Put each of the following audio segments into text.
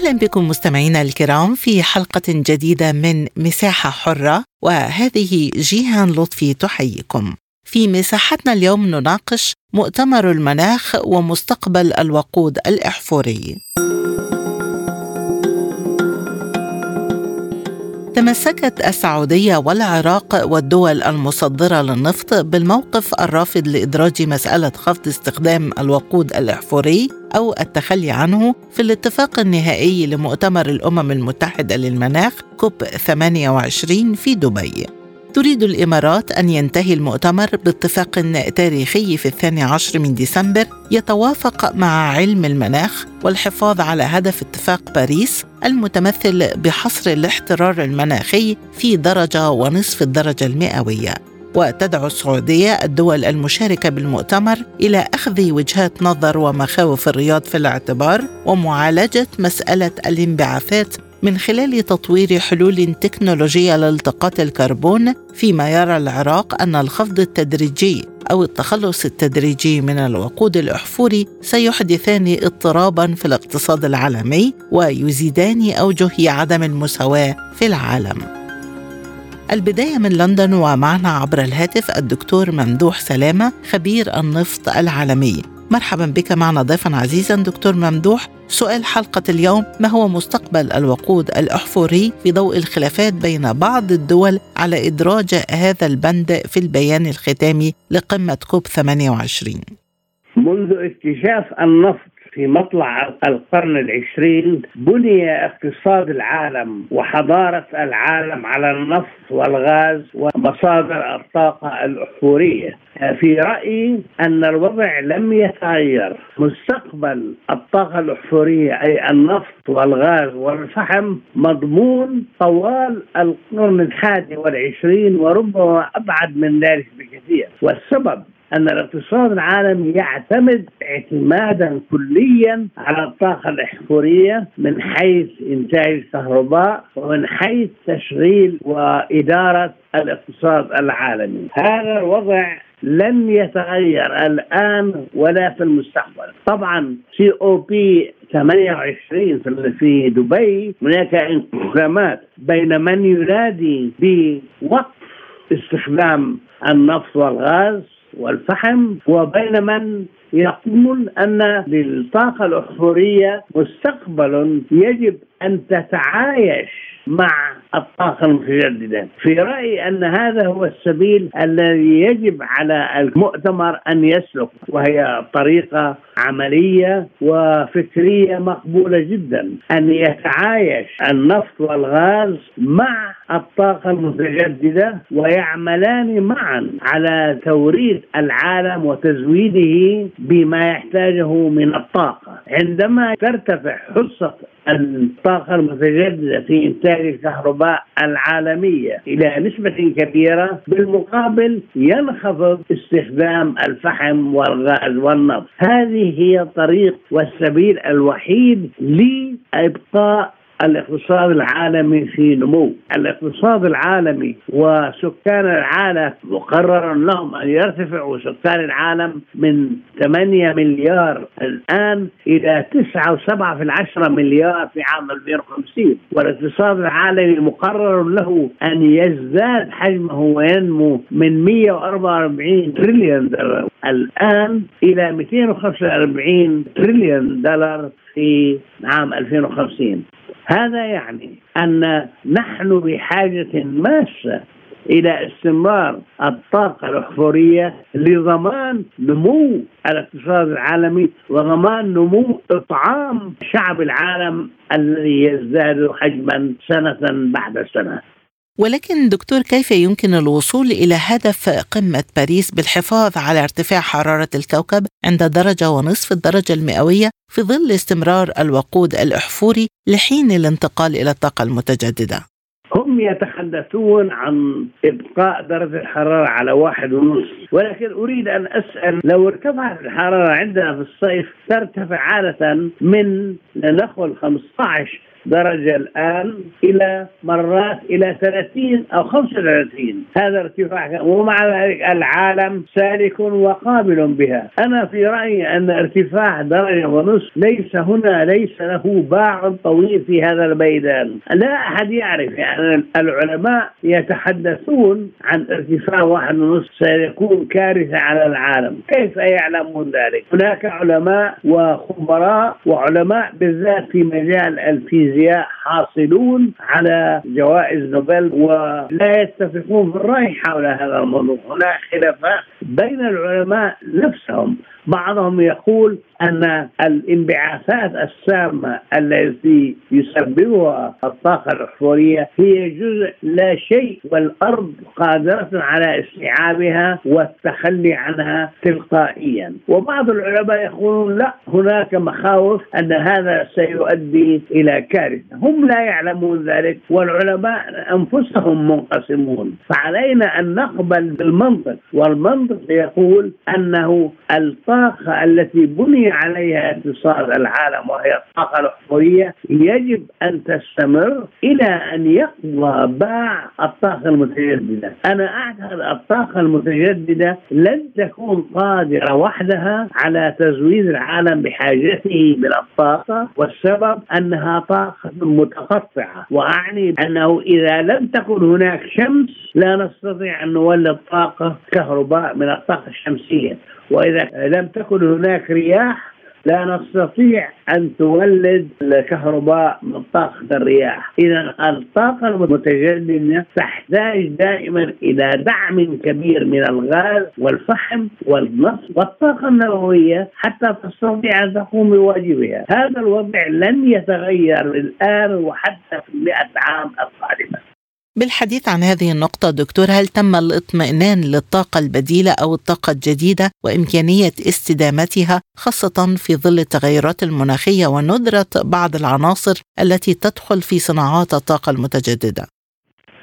أهلا بكم مستمعينا الكرام في حلقة جديدة من مساحة حرة وهذه جيهان لطفي تحييكم. في مساحتنا اليوم نناقش مؤتمر المناخ ومستقبل الوقود الإحفوري. تمسكت السعودية والعراق والدول المصدرة للنفط بالموقف الرافض لإدراج مسألة خفض استخدام الوقود الإحفوري أو التخلي عنه في الاتفاق النهائي لمؤتمر الأمم المتحدة للمناخ كوب 28 في دبي. تريد الإمارات أن ينتهي المؤتمر باتفاق تاريخي في الثاني عشر من ديسمبر يتوافق مع علم المناخ والحفاظ على هدف اتفاق باريس المتمثل بحصر الاحترار المناخي في درجة ونصف الدرجة المئوية. وتدعو السعودية الدول المشاركة بالمؤتمر إلى أخذ وجهات نظر ومخاوف الرياض في الاعتبار ومعالجة مسألة الانبعاثات من خلال تطوير حلول تكنولوجية لالتقاط الكربون فيما يرى العراق أن الخفض التدريجي أو التخلص التدريجي من الوقود الأحفوري سيحدثان اضطرابا في الاقتصاد العالمي ويزيدان أوجه عدم المساواة في العالم. البداية من لندن ومعنا عبر الهاتف الدكتور ممدوح سلامة خبير النفط العالمي مرحبا بك معنا ضيفا عزيزا دكتور ممدوح. سؤال حلقة اليوم ما هو مستقبل الوقود الأحفوري في ضوء الخلافات بين بعض الدول على إدراج هذا البند في البيان الختامي لقمة كوب 28 منذ اكتشاف النفط في مطلع القرن العشرين بني اقتصاد العالم وحضارة العالم على النفط والغاز ومصادر الطاقة الأحفورية. في رأيي أن الوضع لم يتغير. مستقبل الطاقة الأحفورية أي النفط والغاز والفحم مضمون طوال القرن الحادي والعشرين وربما أبعد من ذلك بكثير. والسبب أن الاقتصاد العالمي يعتمد اعتمادا كليا على الطاقة الإحفورية من حيث إنتاج الكهرباء ومن حيث تشغيل وإدارة الاقتصاد العالمي. هذا الوضع لن يتغير الآن ولا في المستقبل. طبعا سي أو بي 28 في دبي هناك انقسامات بين من ينادي بوقف استخدام النفط والغاز والفحم وبين من يقول أن للطاقة الاحفوريه مستقبل يجب أن تتعايش مع الطاقة المتجددة في رأيي أن هذا هو السبيل الذي يجب على المؤتمر أن يسلك وهي طريقة عملية وفكرية مقبولة جدا أن يتعايش النفط والغاز مع الطاقة المتجددة ويعملان معا على توريد العالم وتزويده بما يحتاجه من الطاقة. عندما ترتفع حصة الطاقة المتجددة في إنتاج الكهرباء العالمية إلى نسبة كبيرة بالمقابل ينخفض استخدام الفحم والغاز والنفط. هذه هي الطريق والسبيل الوحيد لإبقاء الاقتصاد العالمي في نمو. الاقتصاد العالمي وسكان العالم مقرر لهم أن يرتفعوا سكان العالم من 8 مليار الآن إلى 9 و7 في العشرة مليار في عام 2050 والاقتصاد العالمي مقرر له أن يزداد حجمه وينمو من 144 تريليون دولار. الآن إلى 245 تريليون دولار في عام 2050 هذا يعني أن نحن بحاجة ماسة إلى استمرار الطاقة الاحفوريه لضمان نمو الاقتصاد العالمي وضمان نمو إطعام شعب العالم الذي يزداد حجما سنة بعد سنة. ولكن دكتور كيف يمكن الوصول إلى هدف قمة باريس بالحفاظ على ارتفاع حرارة الكوكب عند درجة ونصف الدرجة المئوية في ظل استمرار الوقود الأحفوري لحين الانتقال إلى الطاقة المتجددة؟ هم يتحدثون عن إبقاء درجة الحرارة على واحد ونصف ولكن أريد أن أسأل لو ارتفعت الحرارة عندنا في الصيف ترتفع عادة من نقول 15 درجة الآن إلى مرات إلى 30 أو 35 هذا ارتفاع. ومع ذلك العالم سالك وقابل بها. أنا في رأيي أن ارتفاع درجة ونصف ليس هنا ليس له باع طويل في هذا الميدان. لا أحد يعرف. يعني العلماء يتحدثون عن ارتفاع واحد ونصف سيكون كارثة على العالم. كيف يعلمون ذلك؟ هناك علماء وخبراء وعلماء بالذات في مجال الفيزياء. الفيزياء حاصلون على جوائز نوبل ولا يتفقون في الرأي حول هذا الموضوع. هناك خلافات بين العلماء نفسهم. بعضهم يقول أن الانبعاثات السامة التي يسببها الطاقة الاحفوريه هي جزء لا شيء والأرض قادرة على استيعابها والتخلي عنها تلقائيا. وبعض العلماء يقولون لا هناك مخاوف أن هذا سيؤدي إلى كارثة. هم لا يعلمون ذلك والعلماء أنفسهم منقسمون. فعلينا أن نقبل بالمنطق والمنطق يقول أنه الطاقة التي بني عليها اقتصاد العالم وهي الطاقة الأحفورية يجب أن تستمر إلى أن يقضى باع الطاقة المتجددة. أنا أعتقد الطاقة المتجددة لن تكون قادرة وحدها على تزويد العالم بحاجته من الطاقة والسبب أنها طاقة متقطعة. وأعني أنه إذا لم تكن هناك شمس لا نستطيع أن نولد طاقة كهرباء من الطاقة الشمسية. وإذا لم تكن هناك رياح لا نستطيع أن تولد الكهرباء من طاقة الرياح. إذا الطاقة المتجددة تحتاج دائما إلى دعم كبير من الغاز والفحم والنفط والطاقة النووية حتى تستطيع أن تقوم بواجبها. هذا الوضع لن يتغير الآن وحتى في المئة عام القادمة. بالحديث عن هذه النقطة دكتور هل تم الاطمئنان للطاقة البديلة أو الطاقة الجديدة وإمكانية استدامتها خاصة في ظل التغيرات المناخية وندرة بعض العناصر التي تدخل في صناعات الطاقة المتجددة؟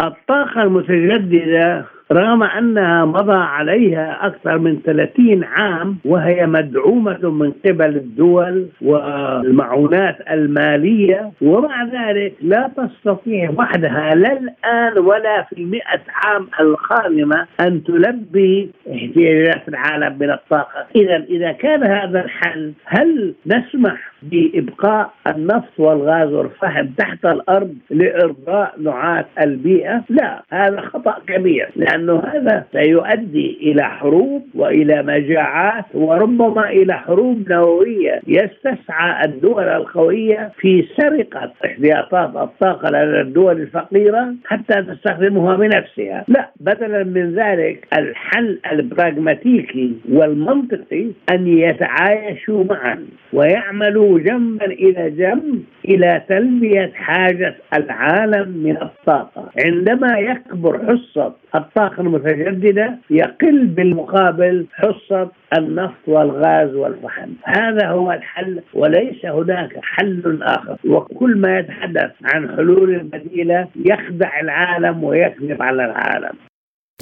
الطاقة المتجددة رغم أنها مضى عليها أكثر من 30 عام وهي مدعومة من قبل الدول والمعونات المالية ومع ذلك لا تستطيع وحدها لا الآن ولا في المئة عام القادمة أن تلبي احتياجات العالم من الطاقة. إذا إذا كان هذا الحل هل نسمح بإبقاء النفط والغاز والفحم تحت الأرض لإرضاء نعاة البيئة؟ لا هذا خطأ كبير لأنه هذا سيؤدي إلى حروب وإلى مجاعات وربما إلى حروب نووية يستسعى الدول القوية في سرقة احتياطات الطاقة لدى الدول الفقيرة حتى تستخدمها بنفسها. لا بدلا من ذلك الحل البراغماتيكي والمنطقي أن يتعايشوا معا ويعملوا جنبا إلى جنب إلى تلبية حاجة العالم من الطاقة. عندما يكبر حصة الطاقة المتجددة يقل بالمقابل حصة النفط والغاز والفحم. هذا هو الحل وليس هناك حل آخر. وكل ما يتحدث عن حلول بديلة يخدع العالم ويكذب على العالم.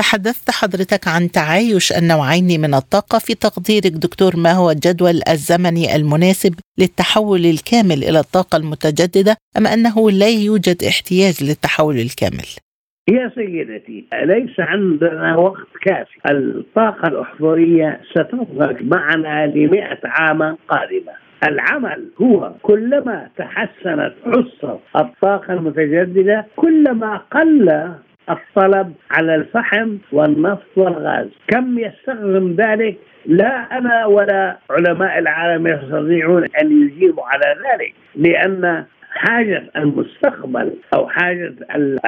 تحدثت حضرتك عن تعايش النوعين من الطاقة في تقديرك دكتور ما هو الجدول الزمني المناسب للتحول الكامل إلى الطاقة المتجددة أم أنه لا يوجد احتياج للتحول الكامل؟ يا سيدتي ليس عندنا وقت كافي الطاقة الأحفورية ستبقى معنا لمئة عام قادمة العمل هو كلما تحسنت حصة الطاقة المتجددة كلما قل الطلب على الفحم والنفط والغاز. كم يستخدم ذلك؟ لا أنا ولا علماء العالم يستطيعون أن يجيبوا على ذلك لأن حاجة المستقبل أو حاجة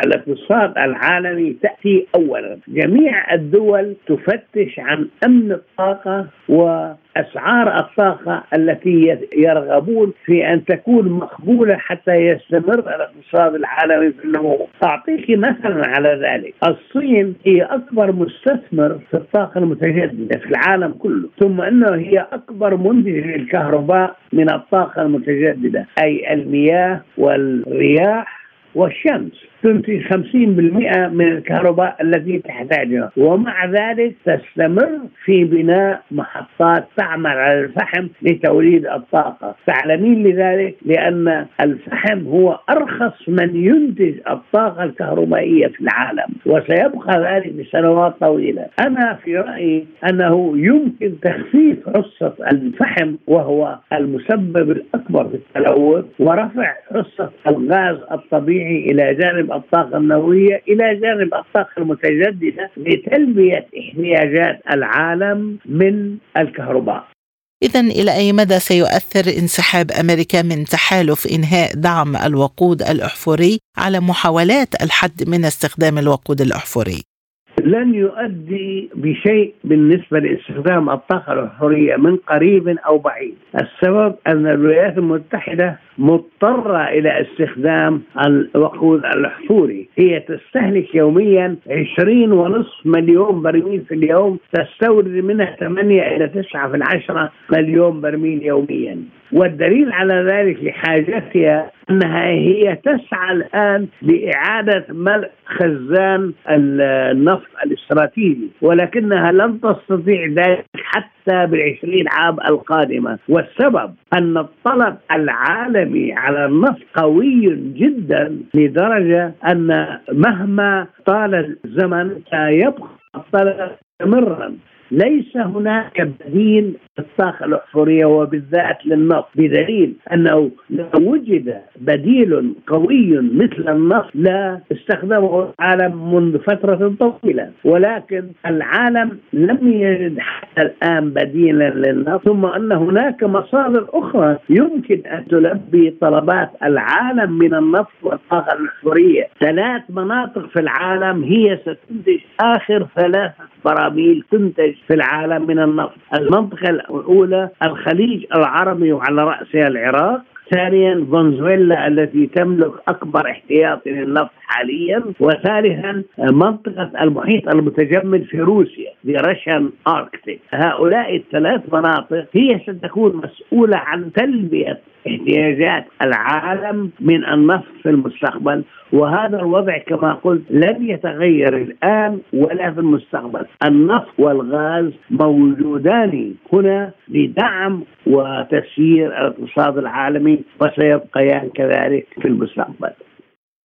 الاقتصاد العالمي تأتي أولا. جميع الدول تفتش عن أمن الطاقة و أسعار الطاقة التي يرغبون في أن تكون مقبولة حتى يستمر الاقتصاد العالمي في النمو. أعطيك مثلا على ذلك، الصين هي أكبر مستثمر في الطاقة المتجددة في العالم كله، ثم إنه هي أكبر منتج للكهرباء من الطاقة المتجددة، أي المياه والرياح والشمس تنتج 50% من الكهرباء التي تحتاجها. ومع ذلك تستمر في بناء محطات تعمل على الفحم لتوليد الطاقة. تعلمين لذلك لأن الفحم هو أرخص من ينتج الطاقة الكهربائية في العالم وسيبقى ذلك لسنوات طويلة. أنا في رأيي أنه يمكن تخفيف حصة الفحم وهو المسبب الأكبر في التلوث ورفع حصة الغاز الطبيعي إلى جانب الطاقة النووية إلى جانب الطاقة المتجددة لتلبية احتياجات العالم من الكهرباء إذا إلى أي مدى سيؤثر انسحاب أمريكا من تحالف إنهاء دعم الوقود الأحفوري على محاولات الحد من استخدام الوقود الأحفوري؟ لن يؤدي بشيء بالنسبة لاستخدام الطاقة الحرية من قريب أو بعيد. السبب أن الولايات المتحدة مضطرة إلى استخدام الوقود الأحفوري هي تستهلك يوميا 20 ونصف مليون برميل في اليوم تستورد منها 8 إلى 9 في العشرة مليون برميل يوميا. والدليل على ذلك لحاجتها أنها هي تسعى الآن لإعادة ملء خزان النفط الاستراتيجي ولكنها لن تستطيع ذلك حتى بالعشرين عام القادمة. والسبب أن الطلب العالمي على النفط قوي جدا لدرجة أن مهما طال الزمن سيبقى الطلب مستمرا ليس هناك بديل للطاقة الأحفورية وبالذات للنفط. بدليل أنه لو وجد بديل قوي مثل النفط لا استخدمه العالم منذ فترة طويلة ولكن العالم لم يجد حتى الآن بديلا للنفط. ثم أن هناك مصادر أخرى يمكن أن تلبي طلبات العالم من النفط والطاقة الأحفورية. ثلاث مناطق في العالم هي ستنتج آخر ثلاثة براميل تنتج في العالم من النفط المنطقة الأولى الخليج العربي وعلى رأسها العراق. ثانيا فنزويلا التي تملك أكبر احتياطي للنفط حاليا. وثالثا منطقة المحيط المتجمد في روسيا في رشن اركتيك هؤلاء الثلاث مناطق هي ستكون مسؤولة عن تلبية احتياجات العالم من النفط في المستقبل. وهذا الوضع كما قلت لن يتغير الآن ولا في المستقبل. النفط والغاز موجودان هنا لدعم وتسيير الاقتصاد العالمي وسيبقيان كذلك في المستقبل.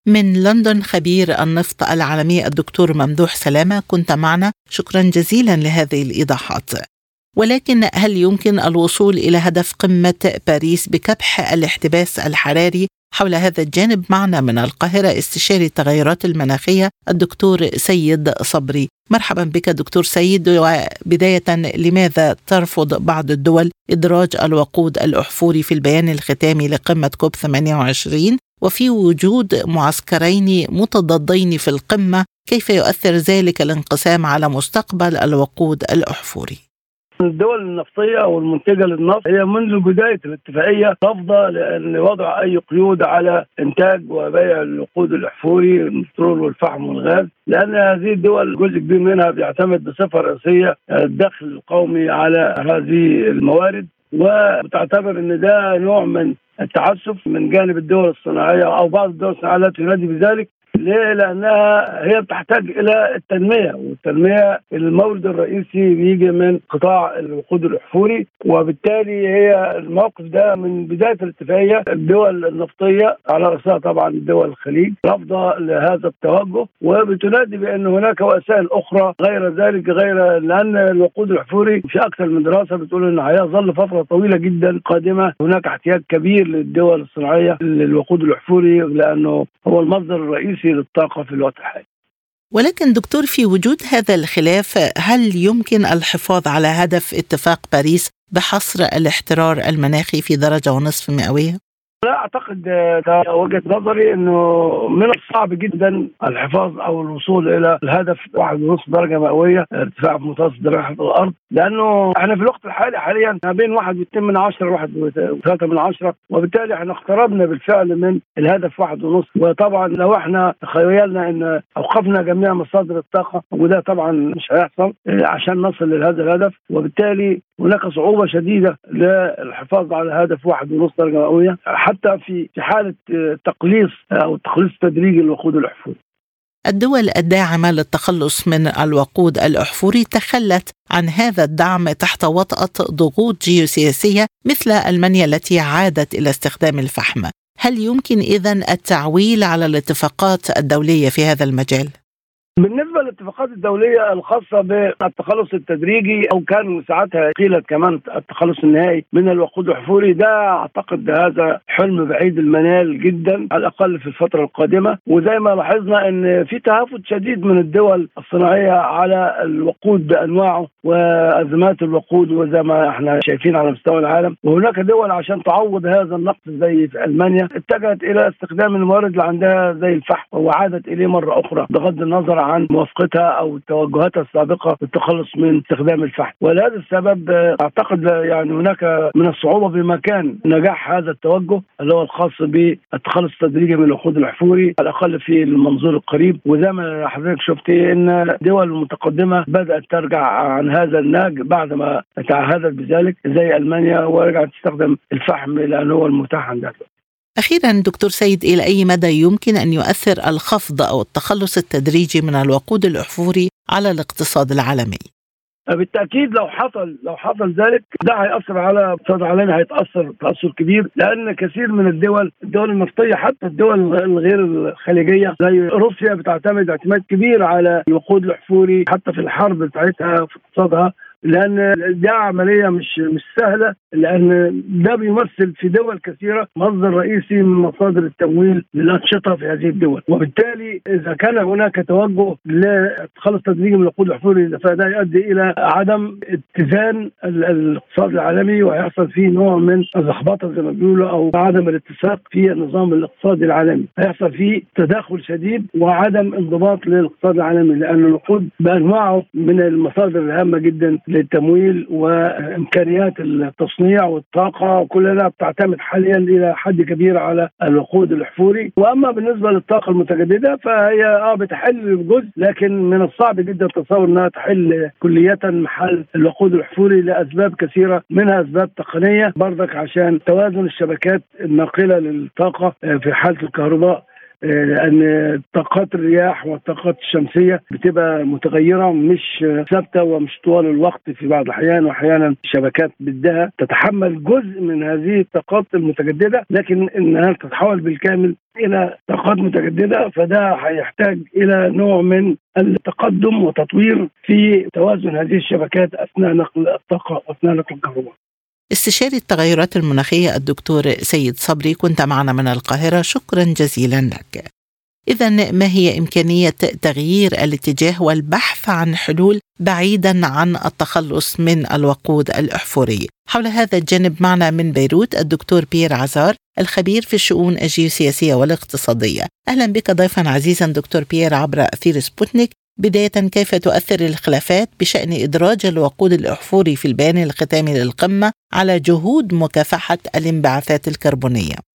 من لندن خبير النفط العالمي الدكتور ممدوح سلامة كنت معنا. شكرا جزيلا لهذه الإيضاحات. ولكن هل يمكن الوصول إلى هدف قمة باريس بكبح الاحتباس الحراري حول هذا الجانب معنا من القاهرة استشاري التغيرات المناخية الدكتور سيد صبري مرحبا بك دكتور سيد وبداية لماذا ترفض بعض الدول إدراج الوقود الأحفوري في البيان الختامي لقمة كوب 28 وفي وجود معسكرين متضادين في القمة كيف يؤثر ذلك الانقسام على مستقبل الوقود الأحفوري؟ الدول النفطية أو المنتجة للنفط. هي منذ بداية الاتفاقية رافضة لوضع أي قيود على إنتاج وبيع الوقود الأحفوري البترول والفحم والغاز. لأن هذه الدول جزء كبير منها بيعتمد بصفة رئيسية الدخل القومي على هذه الموارد. وتعتبر إن ده نوع من التعسف من جانب الدول الصناعية أو بعض الدول الصناعية التي تنادي بذلك. ليه؟ لأنها هي بتحتاج إلى التنمية والتنمية المورد الرئيسي بيجي من قطاع الوقود الأحفوري وبالتالي هي الموقف ده من بداية الاتفاقية الدول النفطية على رأسها طبعا دول الخليج رافضة لهذا التوجه وبتنادي بأن هناك وسائل أخرى غير ذلك غير لأن الوقود الأحفوري في أكثر من دراسة بتقول انه هيظل فترة طويلة جدا قادمة هناك احتياج كبير للدول الصناعية للوقود الأحفوري لأنه هو المصدر الرئيسي للطاقه في الوقت الحالي. ولكن دكتور في وجود هذا الخلاف هل يمكن الحفاظ على هدف اتفاق باريس بحصر الاحترار المناخي في درجة ونصف مئوية؟ لا أعتقد وجهة نظري إنه من الصعب جدا الحفاظ أو الوصول إلى الهدف واحد ونص درجة مئوية ارتفاع في متوسط درجة الأرض. لأنه إحنا في الوقت الحالي حاليا ما بين واحد واثنين من عشرة وواحد وثلاثه من عشرة وبالتالي إحنا اقتربنا بالفعل من الهدف واحد ونص. وطبعا لو إحنا تخيلنا إن أوقفنا جميع مصادر الطاقة وده طبعا مش هيحصل عشان نصل لهذا الهدف. وبالتالي هناك صعوبة شديدة للحفاظ على هدف واحد ونص درجة مئوية حتى في في حالة تقليص أو تقليص تدريجي للوقود الأحفوري. الدول الداعمة للتخلص من الوقود الأحفوري تخلت عن هذا الدعم تحت وطأة ضغوط جيوسياسية مثل ألمانيا التي عادت إلى استخدام الفحم. هل يمكن اذا التعويل على الاتفاقات الدولية في هذا المجال؟ بالنسبة للاتفاقات الدولية الخاصة بالتخلص التدريجي أو كان ساعتها قيلت كمان التخلص النهائي من الوقود الاحفوري ده أعتقد هذا حلم بعيد المنال جدا على الأقل في الفترة القادمة. وزي ما لاحظنا إن في تهافت شديد من الدول الصناعية على الوقود بأنواعه وأزمات الوقود وزي ما إحنا شايفين على مستوى العالم. وهناك دول عشان تعوض هذا النقص زي في ألمانيا اتجهت إلى استخدام الموارد اللي عندها زي الفحم وعادت إليه مرة أخرى بغض النظر عن موافقتها أو توجهاتها السابقة بالتخلص من استخدام الفحم. ولهذا السبب أعتقد يعني هناك من الصعوبة بمكان نجاح هذا التوجه اللي هو الخاص بالتخلص التدريجي من الوقود الاحفوري على الأقل في المنظور القريب. وزي ما حضرتك شفتي إن الدول المتقدمة بدأت ترجع عن هذا النهج بعد ما تعهدت بذلك زي ألمانيا ورجعت تستخدم الفحم لأنه هو المتاح عندها. أخيرا دكتور سيد إلى أي مدى يمكن أن يؤثر الخفض أو التخلص التدريجي من الوقود الأحفوري على الاقتصاد العالمي؟ بالتأكيد لو حصل لو حصل ذلك ده هيأثر على الاقتصاد العالمي هيتأثر تأثر كبير لأن كثير من الدول الدول النفطيه حتى الدول الغير الخليجية زي روسيا بتعتمد اعتماد كبير على الوقود الأحفوري حتى في الحرب بتاعتها في اقتصادها لأن دي عملية مش مش سهلة لأن ده بيمثل في دول كثيرة مصدر رئيسي من مصادر التمويل للأنشطة في هذه الدول. وبالتالي إذا كان هناك توجه لتخلص تدريجي من الوقود الاحفوري فده يؤدي إلى عدم اتزان الاقتصاد العالمي وهيحصل فيه نوع من اللخبطه زي ما بيقولوا أو عدم الاتساق في النظام الاقتصادي العالمي. هيحصل فيه تداخل شديد وعدم انضباط للاقتصاد العالمي لأن الوقود بأنواعه من المصادر الهامة جدا للتمويل وإمكانيات التصنيع والطاقة كلها بتعتمد حاليا إلى حد كبير على الوقود الأحفوري. وأما بالنسبة للطاقة المتجددة فهي آه بتحل جزء لكن من الصعب جدا تصور إنها تحل كليه محل الوقود الأحفوري لأسباب كثيرة منها أسباب تقنية برضك عشان توازن الشبكات الناقلة للطاقة في حالة الكهرباء. لأن طاقات الرياح والطاقات الشمسية بتبقى متغيرة مش ثابتة ومش طوال الوقت في بعض الأحيان وأحيانا الشبكات بدها تتحمل جزء من هذه الطاقات المتجددة لكن انها تتحول بالكامل إلى طاقات متجددة فده هيحتاج إلى نوع من التقدم وتطوير في توازن هذه الشبكات أثناء نقل الطاقة وأثناء نقل الكهرباء. استشاري التغيرات المناخية الدكتور سيد صبري كنت معنا من القاهرة. شكرا جزيلا لك. إذا ما هي إمكانية تغيير الاتجاه والبحث عن حلول بعيدا عن التخلص من الوقود الأحفوري؟ حول هذا الجانب معنا من بيروت الدكتور بيير عزار الخبير في الشؤون الجيوسياسية والاقتصادية. أهلا بك ضيفا عزيزا دكتور بيير عبر أثير سبوتنيك. بداية كيف تؤثر الخلافات بشأن إدراج الوقود الأحفوري في البيان الختامي للقمة على جهود مكافحة الانبعاثات الكربونية؟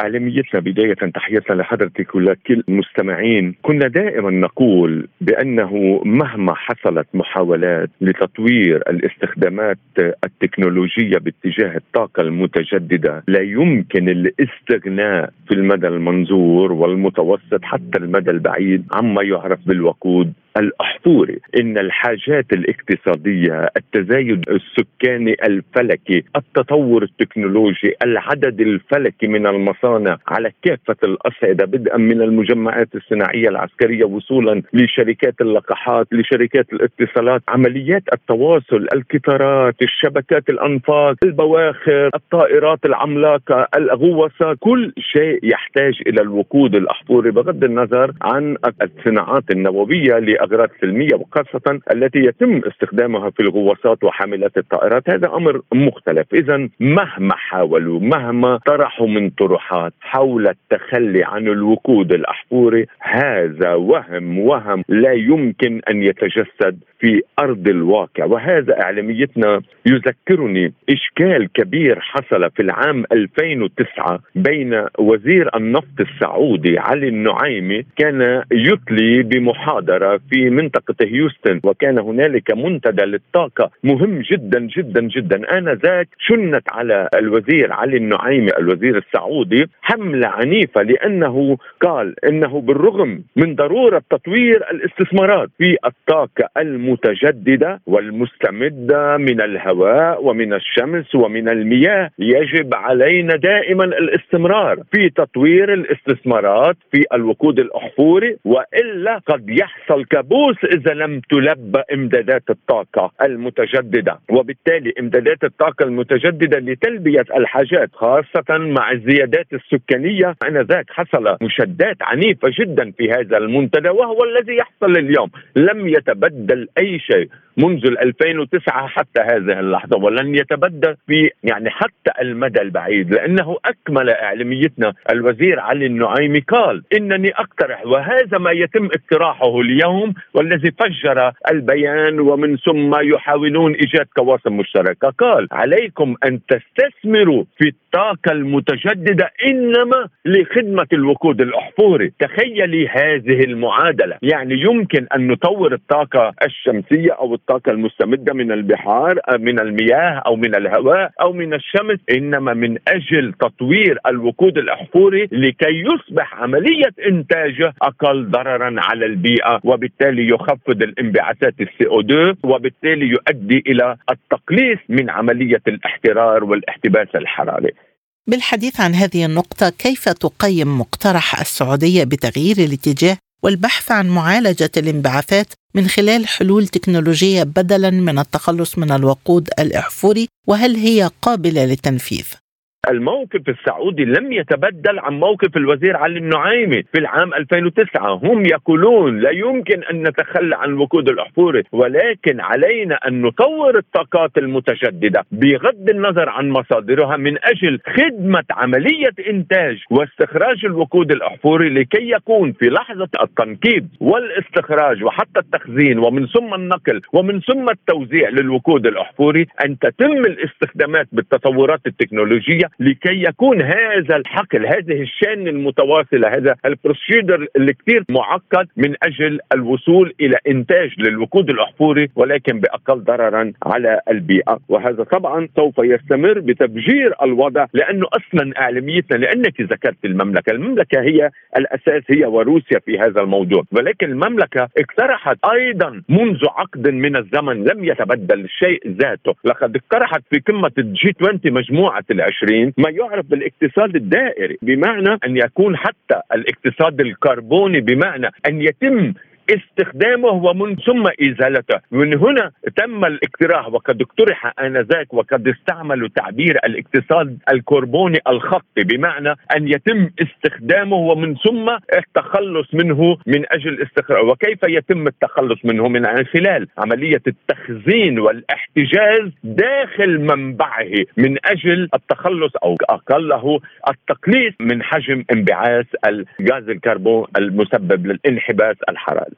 عالميتنا بداية تحياتنا لحضرتك ولكل المستمعين كنا دائما نقول بأنه مهما حصلت محاولات لتطوير الاستخدامات التكنولوجية باتجاه الطاقة المتجددة لا يمكن الاستغناء في المدى المنظور والمتوسط حتى المدى البعيد عما يعرف بالوقود. الأحفوري. إن الحاجات الاقتصادية التزايد السكاني الفلكي التطور التكنولوجي العدد الفلكي من المصانع على كافة الأصعدة بدءا من المجمعات الصناعية العسكرية وصولا لشركات اللقاحات لشركات الاتصالات عمليات التواصل القطارات الشبكات الأنفاق البواخر الطائرات العملاقة الغواصات. كل شيء يحتاج إلى الوقود الأحفوري بغض النظر عن الصناعات النووية اغراض سلميه وخاصة التي يتم استخدامها في الغواصات وحاملات الطائرات. هذا أمر مختلف. اذا مهما حاولوا مهما طرحوا من طروحات حول التخلي عن الوقود الأحفوري هذا وهم وهم لا يمكن أن يتجسد في أرض الواقع. وهذا إعلاميتنا يذكرني إشكال كبير حصل في العام 2009 بين وزير النفط السعودي علي النعيمي كان يتلي بمحاضرة في منطقة هيوستن وكان هنالك منتدى للطاقة مهم جدا جدا جدا. آنذاك شنت على الوزير علي النعيمي الوزير السعودي حملة عنيفة لأنه قال إنه بالرغم من ضرورة تطوير الاستثمارات في الطاقة المتجددة والمستمدة من الهواء ومن الشمس ومن المياه يجب علينا دائما الاستمرار في تطوير الاستثمارات في الوقود الأحفوري وإلا قد يحصل كابوس إذا لم تلبى إمدادات الطاقة المتجددة. وبالتالي إمدادات الطاقة المتجددة لتلبية الحاجات خاصة مع الزيادات السكانية. آنذاك حصل مشدات عنيفة جدا في هذا المنتدى وهو الذي يحصل اليوم. لم يتبدل أي شيء منذ 2009 حتى هذه اللحظة ولن يتبدل في يعني حتى المدى البعيد لأنه أكمل إعلاميتنا الوزير علي النعيمي قال إنني أقترح وهذا ما يتم اقتراحه اليوم والذي فجر البيان ومن ثم يحاولون إيجاد قواسم مشتركة. قال عليكم أن تستثمروا في الطاقة المتجددة إنما لخدمة الوقود الأحفوري. تخيلي هذه المعادلة. يعني يمكن أن نطور الطاقة الشمسية أو الطاقة المستمدة من البحار من المياه أو من الهواء أو من الشمس إنما من أجل تطوير الوقود الأحفوري لكي يصبح عملية انتاجه أقل ضررا على البيئة وبالتالي يخفض الانبعاثات السي أو 2 وبالتالي يؤدي إلى التقليص من عملية الاحترار والاحتباس الحراري بالحديث عن هذه النقطة كيف تقيم مقترح السعودية بتغيير الاتجاه والبحث عن معالجة الانبعاثات من خلال حلول تكنولوجية بدلا من التخلص من الوقود الإحفوري وهل هي قابلة للتنفيذ؟ الموقف السعودي لم يتبدل عن موقف الوزير علي النعيمي في العام 2009 هم يقولون لا يمكن أن نتخلى عن الوقود الأحفوري ولكن علينا أن نطور الطاقات المتجددة بغض النظر عن مصادرها من أجل خدمة عملية إنتاج واستخراج الوقود الأحفوري لكي يكون في لحظة التنقيب والاستخراج وحتى التخزين ومن ثم النقل ومن ثم التوزيع للوقود الأحفوري أن تتم الاستخدامات بالتطورات التكنولوجية لكي يكون هذا الحقل هذه ال chain المتواصلة هذا ال procedure اللي كثير معقد من أجل الوصول إلى إنتاج للوقود الأحفوري ولكن بأقل ضررا على البيئة. وهذا طبعا سوف يستمر بتفجير الوضع لأنه أصلا إعلاميتنا لأنك ذكرت المملكة. المملكة هي الأساس هي وروسيا في هذا الموضوع. ولكن المملكة اقترحت أيضا منذ عقد من الزمن لم يتبدل الشيء ذاته. لقد اقترحت في قمة ال G 20 مجموعة العشرين ما يعرف بالاقتصاد الدائري بمعنى أن يكون حتى الاقتصاد الكربوني بمعنى أن يتم استخدامه ومن ثم إزالته. من هنا تم الاقتراح وقد اقترح آنذاك وقد استعملوا تعبير الاقتصاد الكربوني الخطي بمعنى أن يتم استخدامه ومن ثم التخلص منه من أجل استخراج وكيف يتم التخلص منه؟ من خلال عملية التخزين والاحتجاز داخل منبعه من أجل التخلص أو أقله التقليص من حجم انبعاث الغاز الكربون المسبب للانحباس الحراري.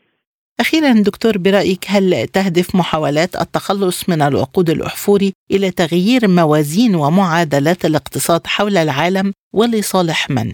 أخيرا دكتور برأيك هل تهدف محاولات التخلص من الوقود الأحفوري إلى تغيير موازين ومعادلات الاقتصاد حول العالم ولصالح من؟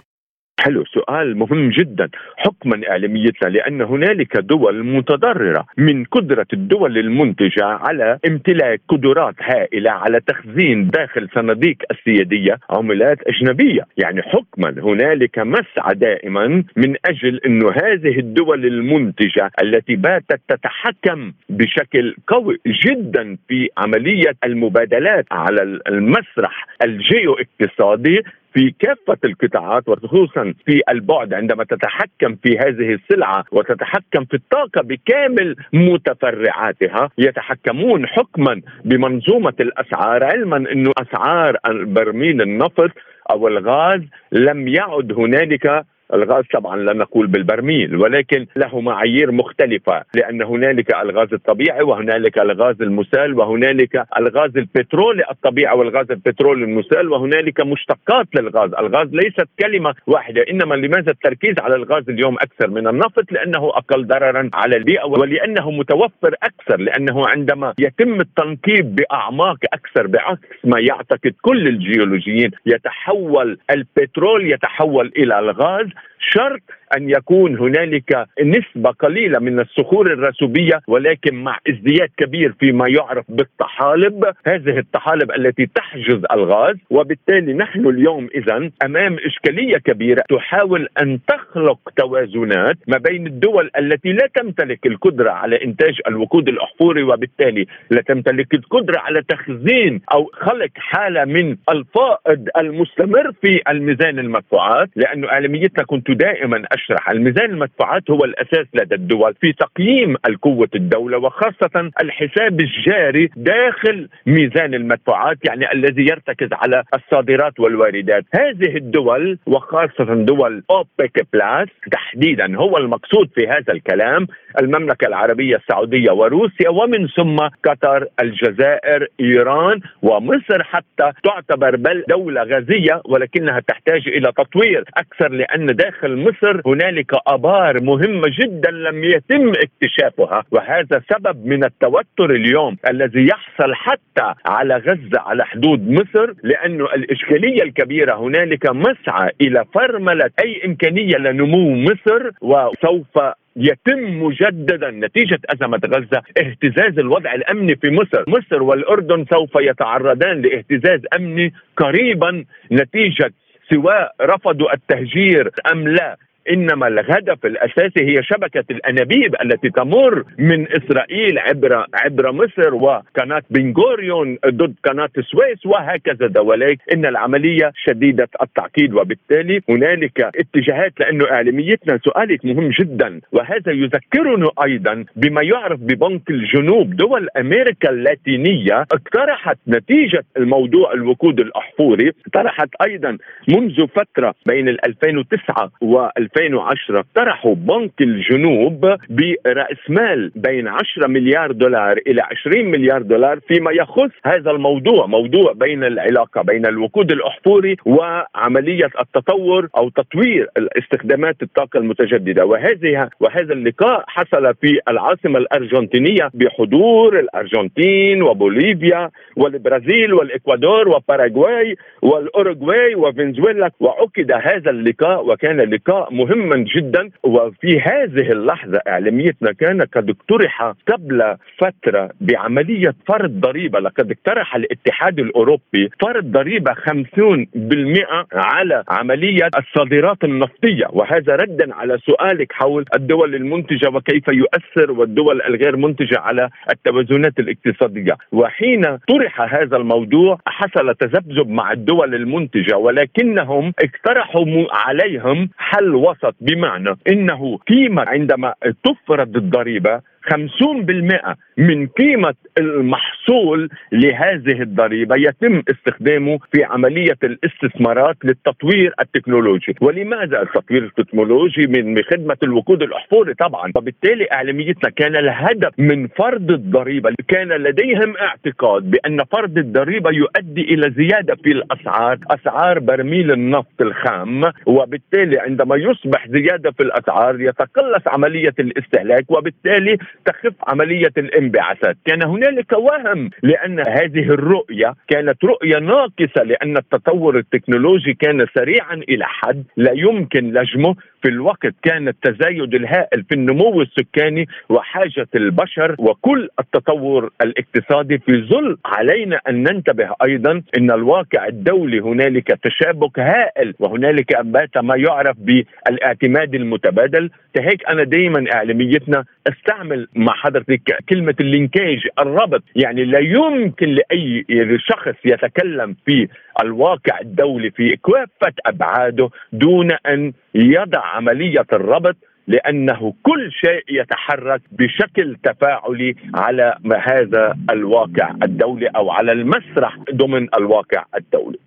حلو. سؤال مهم جدا. حكما إعلاميتنا لأن هنالك دول متضررة. من قدرة الدول المنتجة على امتلاك قدرات هائلة على تخزين داخل صناديق السيادية عملات أجنبية، يعني حكما هنالك مسعى دائما من أجل إنه هذه الدول المنتجة التي باتت تتحكم بشكل قوي جدا في عملية المبادلات على المسرح الجيو اقتصادي في كافة القطاعات وخصوصا في البعد عندما تتحكم في هذه السلعة وتتحكم في الطاقة بكامل متفرعاتها يتحكمون حكما بمنظومة الأسعار علما أنه أسعار برميل النفط أو الغاز لم يعد هنالك الغاز طبعا لا نقول بالبرميل ولكن له معايير مختلفة لأن هنالك الغاز الطبيعي وهنالك الغاز المسال وهنالك الغاز البترولي الطبيعي والغاز البترولي المسال وهنالك مشتقات للغاز. الغاز ليست كلمة واحدة إنما لماذا التركيز على الغاز اليوم أكثر من النفط؟ لأنه أقل ضررا على البيئة ولأنه متوفر أكثر لأنه عندما يتم التنقيب بأعماق أكثر بعكس ما يعتقد كل الجيولوجيين يتحول البترول يتحول إلى الغاز. شرط أن يكون هنالك نسبة قليلة من الصخور الرسوبية ولكن مع ازدياد كبير فيما يعرف بالطحالب، هذه الطحالب التي تحجز الغاز وبالتالي نحن اليوم اذا أمام إشكالية كبيرة تحاول أن تخلق توازنات ما بين الدول التي لا تمتلك القدرة على إنتاج الوقود الأحفوري وبالتالي لا تمتلك القدرة على تخزين أو خلق حالة من الفائض المستمر في الميزان المدفوعات لأنه اعلاميتنا كنت دائما أشرح. الميزان المدفوعات هو الأساس لدى الدول في تقييم القوة الدولة وخاصة الحساب الجاري داخل ميزان المدفوعات يعني الذي يرتكز على الصادرات والواردات. هذه الدول وخاصة دول أوبك بلاس تحديدا هو المقصود في هذا الكلام المملكة العربية السعودية وروسيا ومن ثم قطر الجزائر إيران ومصر حتى تعتبر بل دولة غازية ولكنها تحتاج إلى تطوير أكثر لأن داخل مصر هنالك آبار مهمة جدا لم يتم اكتشافها وهذا سبب من التوتر اليوم الذي يحصل حتى على غزة على حدود مصر لأنه الإشكالية الكبيرة هنالك مسعى إلى فرملة أي إمكانية لنمو مصر وسوف يتم مجددا نتيجة أزمة غزة اهتزاز الوضع الأمني في مصر. مصر والأردن سوف يتعرضان لاهتزاز أمني قريبا نتيجة سواء رفضوا التهجير أم لا. إنما الهدف الأساسي هي شبكة الأنابيب التي تمر من إسرائيل عبر عبر مصر وقناه بنغوريون ضد قناه السويس وهكذا دواليك. إن العملية شديدة التعقيد وبالتالي هنالك اتجاهات لأنه إعلاميتنا سؤالك مهم جدا. وهذا يذكرنا أيضا بما يعرف ببنك الجنوب دول أمريكا اللاتينية اقترحت نتيجة الموضوع الوقود الأحفوري. اقترحت أيضا منذ فترة بين 2009 و 2010 طرحوا بنك الجنوب برأس مال بين 10 مليار دولار إلى 20 مليار دولار فيما يخص هذا الموضوع موضوع بين العلاقة بين الوقود الأحفوري وعملية التطور أو تطوير استخدامات الطاقة المتجددة. وهذه وهذا اللقاء حصل في العاصمة الأرجنتينية بحضور الأرجنتين وبوليفيا والبرازيل والإكوادور وباراغواي والأوروغواي وفنزويلا. وعقد هذا اللقاء وكان لقاء مهما جدا. وفي هذه اللحظة إعلاميتنا كان قد اقترح قبل فترة بعملية فرض ضريبة. لقد اقترح الاتحاد الأوروبي فرض ضريبة 50% على عملية الصادرات النفطية. وهذا ردا على سؤالك حول الدول المنتجة وكيف يؤثر والدول الغير منتجة على التوازنات الاقتصادية. وحين طرح هذا الموضوع حصل تذبذب مع الدول المنتجة ولكنهم اقترحوا عليهم حل وسط بمعنى إنه قيمه عندما تفرض الضريبة 50% من قيمة المحصول لهذه الضريبة يتم استخدامه في عملية الاستثمارات للتطوير التكنولوجي. ولماذا التطوير التكنولوجي؟ من خدمة الوقود الأحفوري طبعا. وبالتالي إعلاميتنا كان الهدف من فرض الضريبة. كان لديهم اعتقاد بأن فرض الضريبة يؤدي إلى زيادة في الأسعار أسعار برميل النفط الخام. وبالتالي عندما يصبح زيادة في الأسعار يتقلص عملية الاستهلاك. وبالتالي تخف عملية الانبعاثات. كان هنالك وهم لأن هذه الرؤية كانت رؤية ناقصة لأن التطور التكنولوجي كان سريعا إلى حد لا يمكن لجمه في الوقت كان التزايد الهائل في النمو السكاني وحاجة البشر وكل التطور الاقتصادي في ظل علينا أن ننتبه أيضا أن الواقع الدولي هنالك تشابك هائل وهنالك بات ما يعرف بالاعتماد المتبادل. هيك أنا دائما إعلاميتنا استعمل مع حضرتك كلمة اللينكاج الربط. يعني لا يمكن لأي شخص يتكلم في الواقع الدولي في كافة أبعاده دون أن يضع عملية الربط لأنه كل شيء يتحرك بشكل تفاعلي على هذا الواقع الدولي أو على المسرح ضمن الواقع الدولي.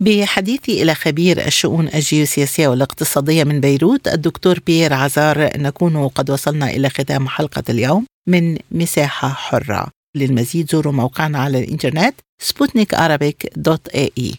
بحديثي إلى خبير الشؤون الجيوسياسية والاقتصادية من بيروت الدكتور بيير عزار نكون قد وصلنا إلى ختام حلقة اليوم من مساحة حرة. للمزيد زوروا موقعنا على الإنترنت سبوتنيك دوت اي